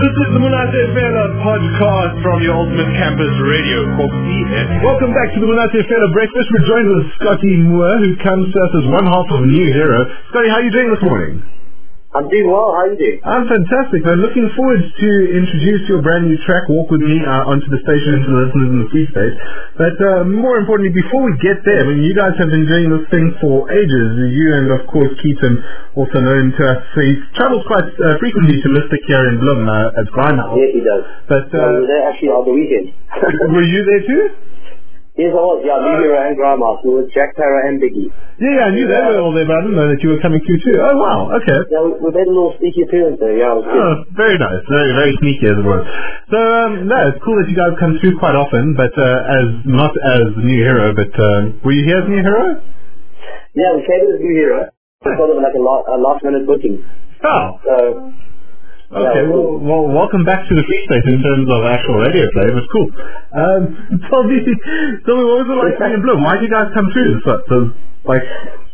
This is the Monate Fela podcast from your Ultimate Campus Radio called. Welcome back to the Monate Fela Breakfast. We're joined with Scotty Moore, who comes to us as one half of new hero. Scotty, how are you doing this morning? I'm doing well. How are you doing? I'm fantastic. I'm looking forward to introduce your brand new track, Walk With Me, uh, onto the station and to the listeners in the free space. But uh, more importantly, before we get there, I mean, you guys have been doing this thing for ages. You and, of course, Keaton, also known to us. So he travels quite uh, frequently to Mystic here in Bloem uh, at Grindhouse. Yes, he does. But uh, was there actually on the weekend. were you there too? I was. Yeah, me, Hero, and Grandma. We were Jack Parow and Biggie. Yeah, yeah, I knew they were all there, but I didn't know that you were coming through too. Oh, wow. Okay. Yeah, we, we made a little sneaky appearance there. Yeah, it was. Oh, very nice. Very, very sneaky as it was. So, um, no, it's cool that you guys come through quite often, but uh, as not as new hero, but um, were you here as new hero? Yeah, we came with a new hero. We called him like a, la- a last minute booking. Oh, So, okay. Well, well, welcome back to the Free State in terms of actual radio play. It was cool. Um, tell me, tell me, what was it like being in Bloem? Why did you guys come through? So, so like,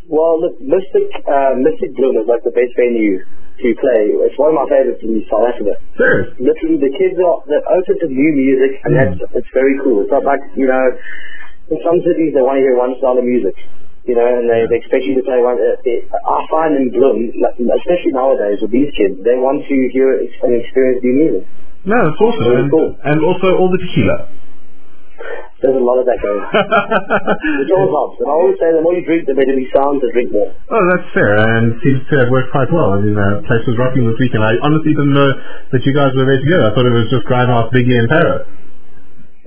well, look, Mystic, uh, Mystic Bloem is like the best venue to play. It's one of my favorites in South Africa. serious? literally the kids are they're open to new music and that's it's very cool. It's not like, you know, in some cities they want to hear one style of music. You know, and they, they expect you to play one. Uh, they, I find in Bloem, especially nowadays with these kids, they want to hear and experience new music. No, it's awesome. Very And, cool. and also all the tequila. There's a lot of that going on. Which always helps. And I always say the more you drink, the better you sound to drink more. Oh, that's fair, and seems to have worked quite well. I mean, uh, place was rocking this weekend. I honestly didn't know that you guys were there together. I thought it was just Grindhouse, Biggie, and Parow.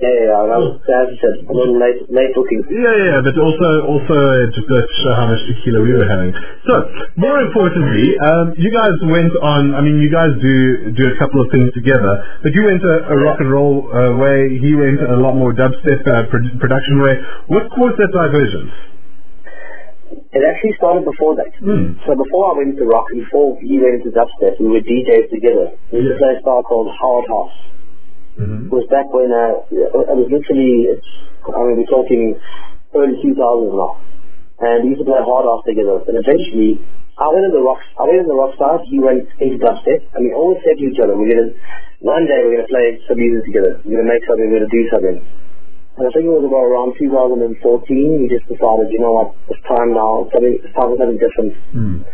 Yeah, yeah, yeah. I was, as you said, a little late, late booking. Yeah, yeah, yeah, but also, also uh, just goes to show how much tequila we were having. So, more importantly, um, you guys went on. I mean, you guys do do a couple of things together, but you went a, a rock and roll uh, way. He went a lot more dubstep uh, pro- production way. What caused that divergence? It actually started before that. Hmm. So before I went into rock, before he went into dubstep, we were DJs together. We used to play a style called Hard House. Mm-hmm. It was back when uh, it was literally, I mean, we're talking early 2000s now. And we used to play Hard House together. And eventually, I went in the rock, I went in the rock side, he went into dubstep, and we always said to each other, we're gonna, one day we're gonna play some music together. We're gonna make something, we're gonna do something. And I think it was about around 2014, we just decided, you know what, it's time now, something, it's time for something different. Mm.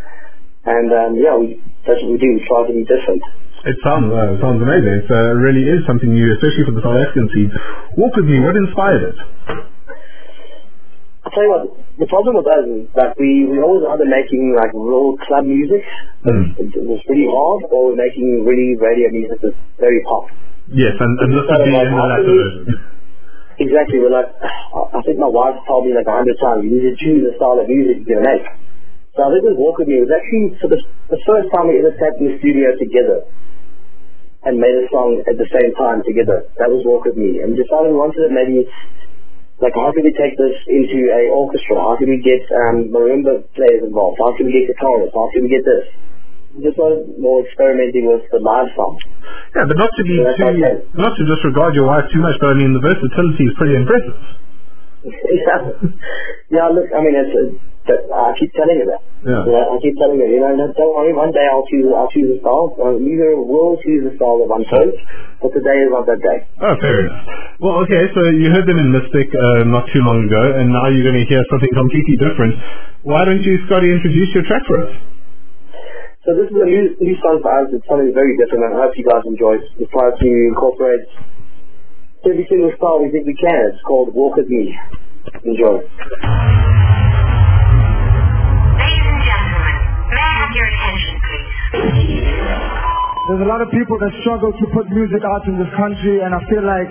And um, yeah, we, that's what we do, we try to be different. It sounds uh, it sounds amazing. It uh, really is something new, especially for the South African scene. Walk with me. What inspired it? I'll tell you what, the problem with us is that we, we always either making like real club music, Mm. was really hard, or we're making really radio music that's very pop. Yes, and, and this would be in the latter version. Exactly, we're like, I think my wife told me like a hundred times, you need to choose the style of music you're going to make. So I with Walk With Me, it was actually for the, the first time we ever sat in the studio together and made a song at the same time together. That was Walk With Me. And we decided we wanted to maybe, like how can we take this into a orchestra? How can we get um, marimba players involved? How can we get guitarists? How can we get this? Just started more experimenting with the live song. Yeah, but not to be that's too, not to disregard your wife too much, but I mean the versatility is pretty impressive. yeah. yeah, look, I mean, it's, it's that I keep telling her that. Yeah. I keep telling her, you know, no, don't worry, one day I'll choose, I'll choose a style. Uh, either will choose a style that one chose, but today is not that day. Oh, fair enough. Well, okay, so you heard them in Mystic uh, not too long ago, and now you're going to hear something completely different. Why don't you, Scotty, introduce your track for us? So this is a new, new song for us. It's something very different, and I hope you guys enjoy it. We try to incorporate every single style we think we can. It's called Walk With Me. Enjoy. There's a lot of people that struggle to put music out in this country, and I feel like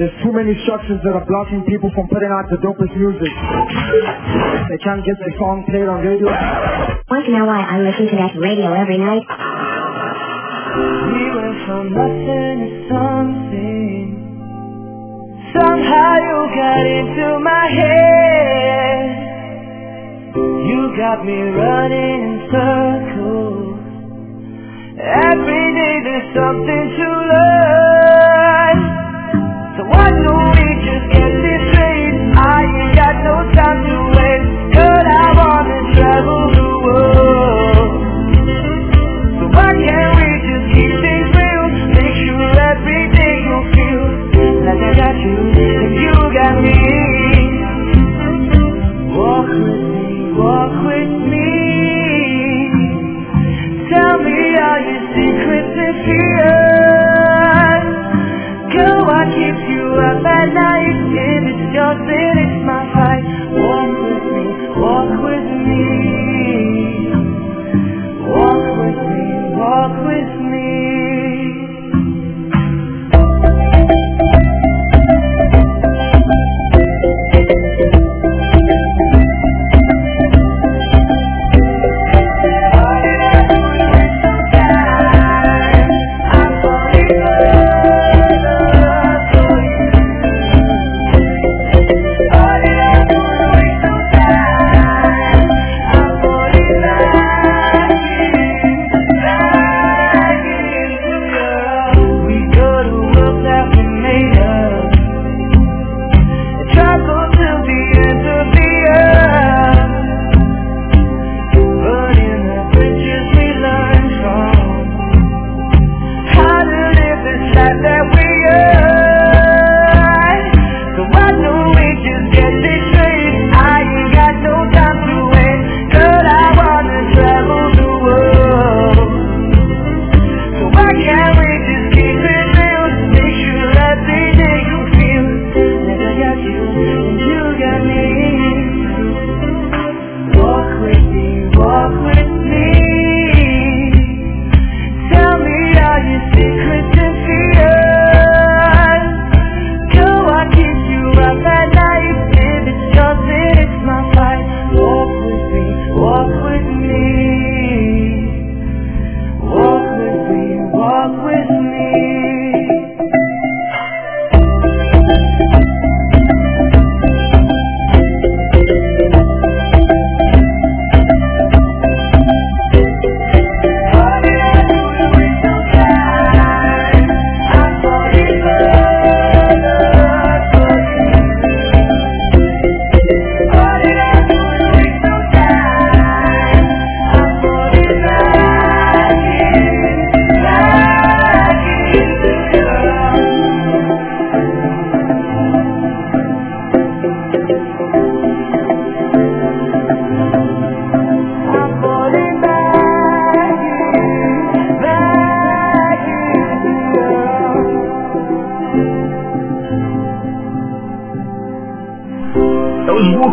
there's too many structures that are blocking people from putting out the dopest music. They can't get their song played on radio. Want to know why I listen to that radio every night? We went from nothing to something. Somehow you got into my head. You got me running in circles. Every day there's something to learn. So why don't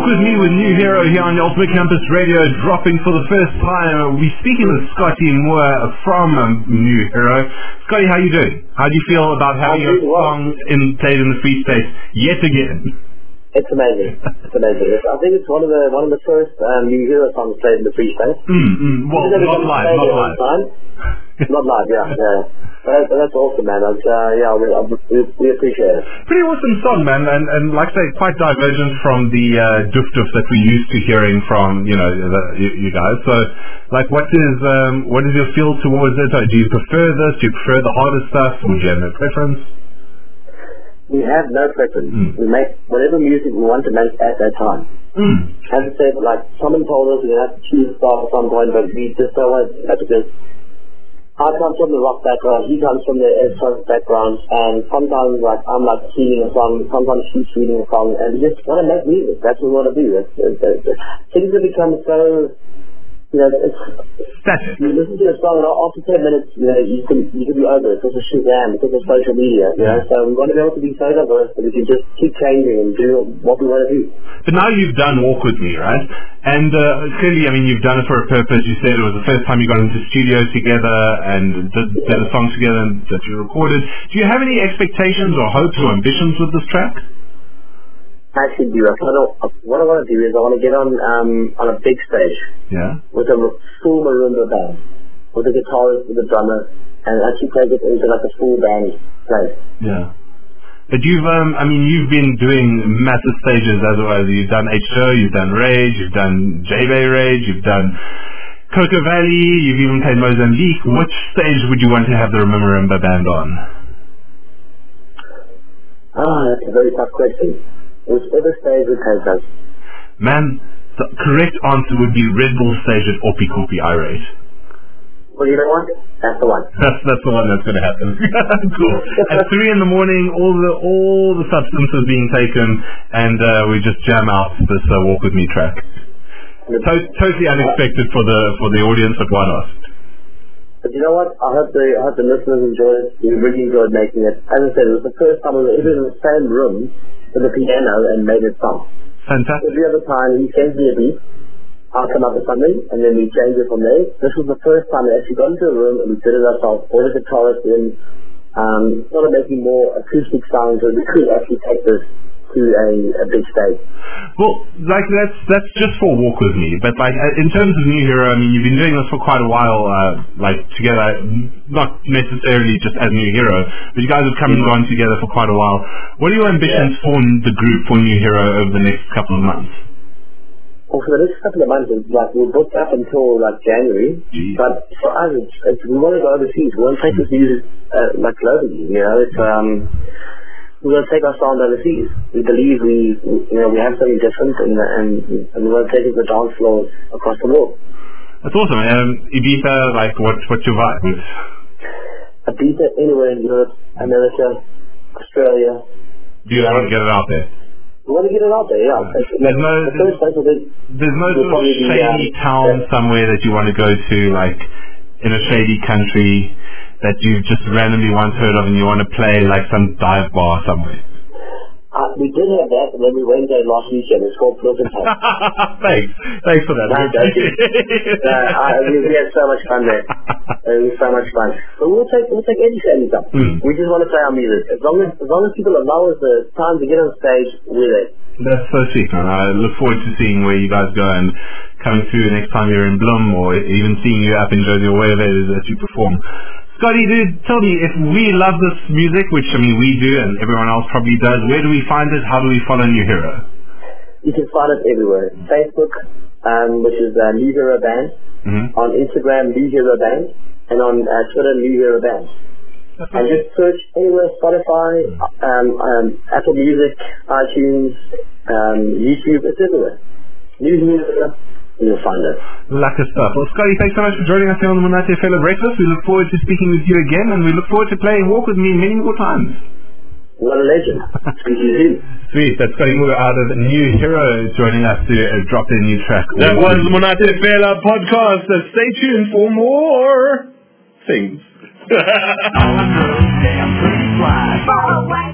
Walk With Me with New Hero here on the Ultimate Campus Radio, dropping for the first time. We're speaking with Scotty Moore from New Hero. Scotty, how you doing? How do you feel about having your well. song in, played in the Free space yet again? It's amazing. It's amazing. It's, I think it's one of the one of the first um, New Hero songs played in the Free space. Mm, mm, well, not live, not live. Not live, yeah, yeah. But that's, that's awesome, man. That's, uh, yeah, we, we, we appreciate it. Pretty awesome song, man, and, and like I say, quite divergent from the uh, doof doof that we're used to hearing from you know the, you, you guys. So, like, what is um, what is your feel towards it? Uh, Do you prefer this? Do you prefer the harder stuff? Would you have no preference? We have no preference. Mm. We make whatever music we want to make at that time. Mm. As I said, like someone told us we have to choose a star at some point, but we just don't want to do because I come from the rock background, he comes from the electronic background, and sometimes like I'm like singing a song, sometimes she's singing a song, and we just want to make music. That's what we want to do. It's, it's, it's, it's, things have become so, you know, it's, Static. you listen to a song and after 10 minutes, you know, you can, you can be over it because of Shazam, because of social media, you know, so we want to be able to be so diverse that we can just keep changing and do what we want to do. But now you've done Walk With Me, right? And uh, clearly, I mean, you've done it for a purpose. You said it was the first time you got into studio together and did, did a song together and that you recorded. Do you have any expectations or hopes or ambitions with this track? Actually do. I kind of, what I want to do is I want to get on um, on a big stage Yeah. with a full marimba band, with a guitarist, with a drummer, and actually take it into like a full band place. Yeah. But you've, um, I mean, you've been doing massive stages as well. You've done H2O, you've done Rage, you've done J-Bay Rage, you've done Coco Valley, you've even played Mozambique. Which stage would you want to have the Marimba band on? Ah, that's a very tough question. Whichever stage would take us. Man, the correct answer would be Red Bull stage at Oppikoppi Irate. Well, you know what? That's the one. That's that's the one that's going to happen. cool. At three in the morning, all the all the substances being taken, and uh, we just jam out this uh, Walk with Me track. To- totally unexpected for the for the audience, but why not? But you know what? I hope the I hope the listeners enjoyed it. We really enjoyed making it. As I said, it was the first time we were ever in the same room with a piano and made it song. Fantastic. Every other time he sends me a beat, I'll come up with something and then we change it from there. This was the first time we actually got into a room and we did it ourselves, all the guitarists in, um, sort of making more acoustic sounds so we could actually take this to a, a big stage. Well, like that's that's just for Walk with Me, but like uh, in terms of New Hero, I mean, you've been doing this for quite a while, uh, like together, not necessarily just as New Hero, but you guys have come and gone together for quite a while. What are your ambitions for the group for New Hero over the next couple of months? Well, for the next couple of months, it's like we're booked up until like January. Jeez. But for us, it's, it's, we want to go overseas. We want to take this music uh, like globally. You know, it's um, to take our sound overseas. We believe we, you know, we have something different, and and, and we want to take it to the dance floors across the world. That's awesome. Um, Ibiza, like what what's your vibe? Ibiza, anywhere in Europe, America, Australia. Do you want to get it out there? We want to get it out there. Yeah. There's no- the first place I think There's no We'll sort of shady um, town yeah. somewhere that you want to go to, like in a shady country that you've just randomly once heard of and you want to play like some dive bar somewhere. uh, we did have that, and then we went there last weekend. It's called House. thanks. Thanks for that. No, thank you. uh, I, we, we had so much fun there. It was so much fun. But we'll take we'll take any setting up. Mm. We just want to play our music. As long as as long as people allow us the time to get on stage, we're there. That's so sweet, man. I look forward to seeing where you guys go and coming through the next time you're in Bloem or even seeing you up in Jersey or wherever it is that you perform. Scotty, dude, tell me, if we love this music, which I mean we do and everyone else probably does, where do we find it? How do we follow New Hero? You can find us everywhere. Facebook, um, which is uh, New Hero Band. Mm-hmm. On Instagram, New Hero Band. And on uh, Twitter, New Hero Band. And just search anywhere, Spotify, um, um, Apple Music, iTunes, um, YouTube, it's everywhere. New Hero, you'll find it. Lucky stuff. Well, Scotty, thanks so much for joining us here on the Monate Fela Breakfast. We look forward to speaking with you again, and we look forward to playing Walk With Me many more times. What a legend. Speak to you soon. Sweet. That's Scotty Moore out of New Hero joining us to uh, drop their new track. That was the Monate Fela podcast. So stay tuned for more things.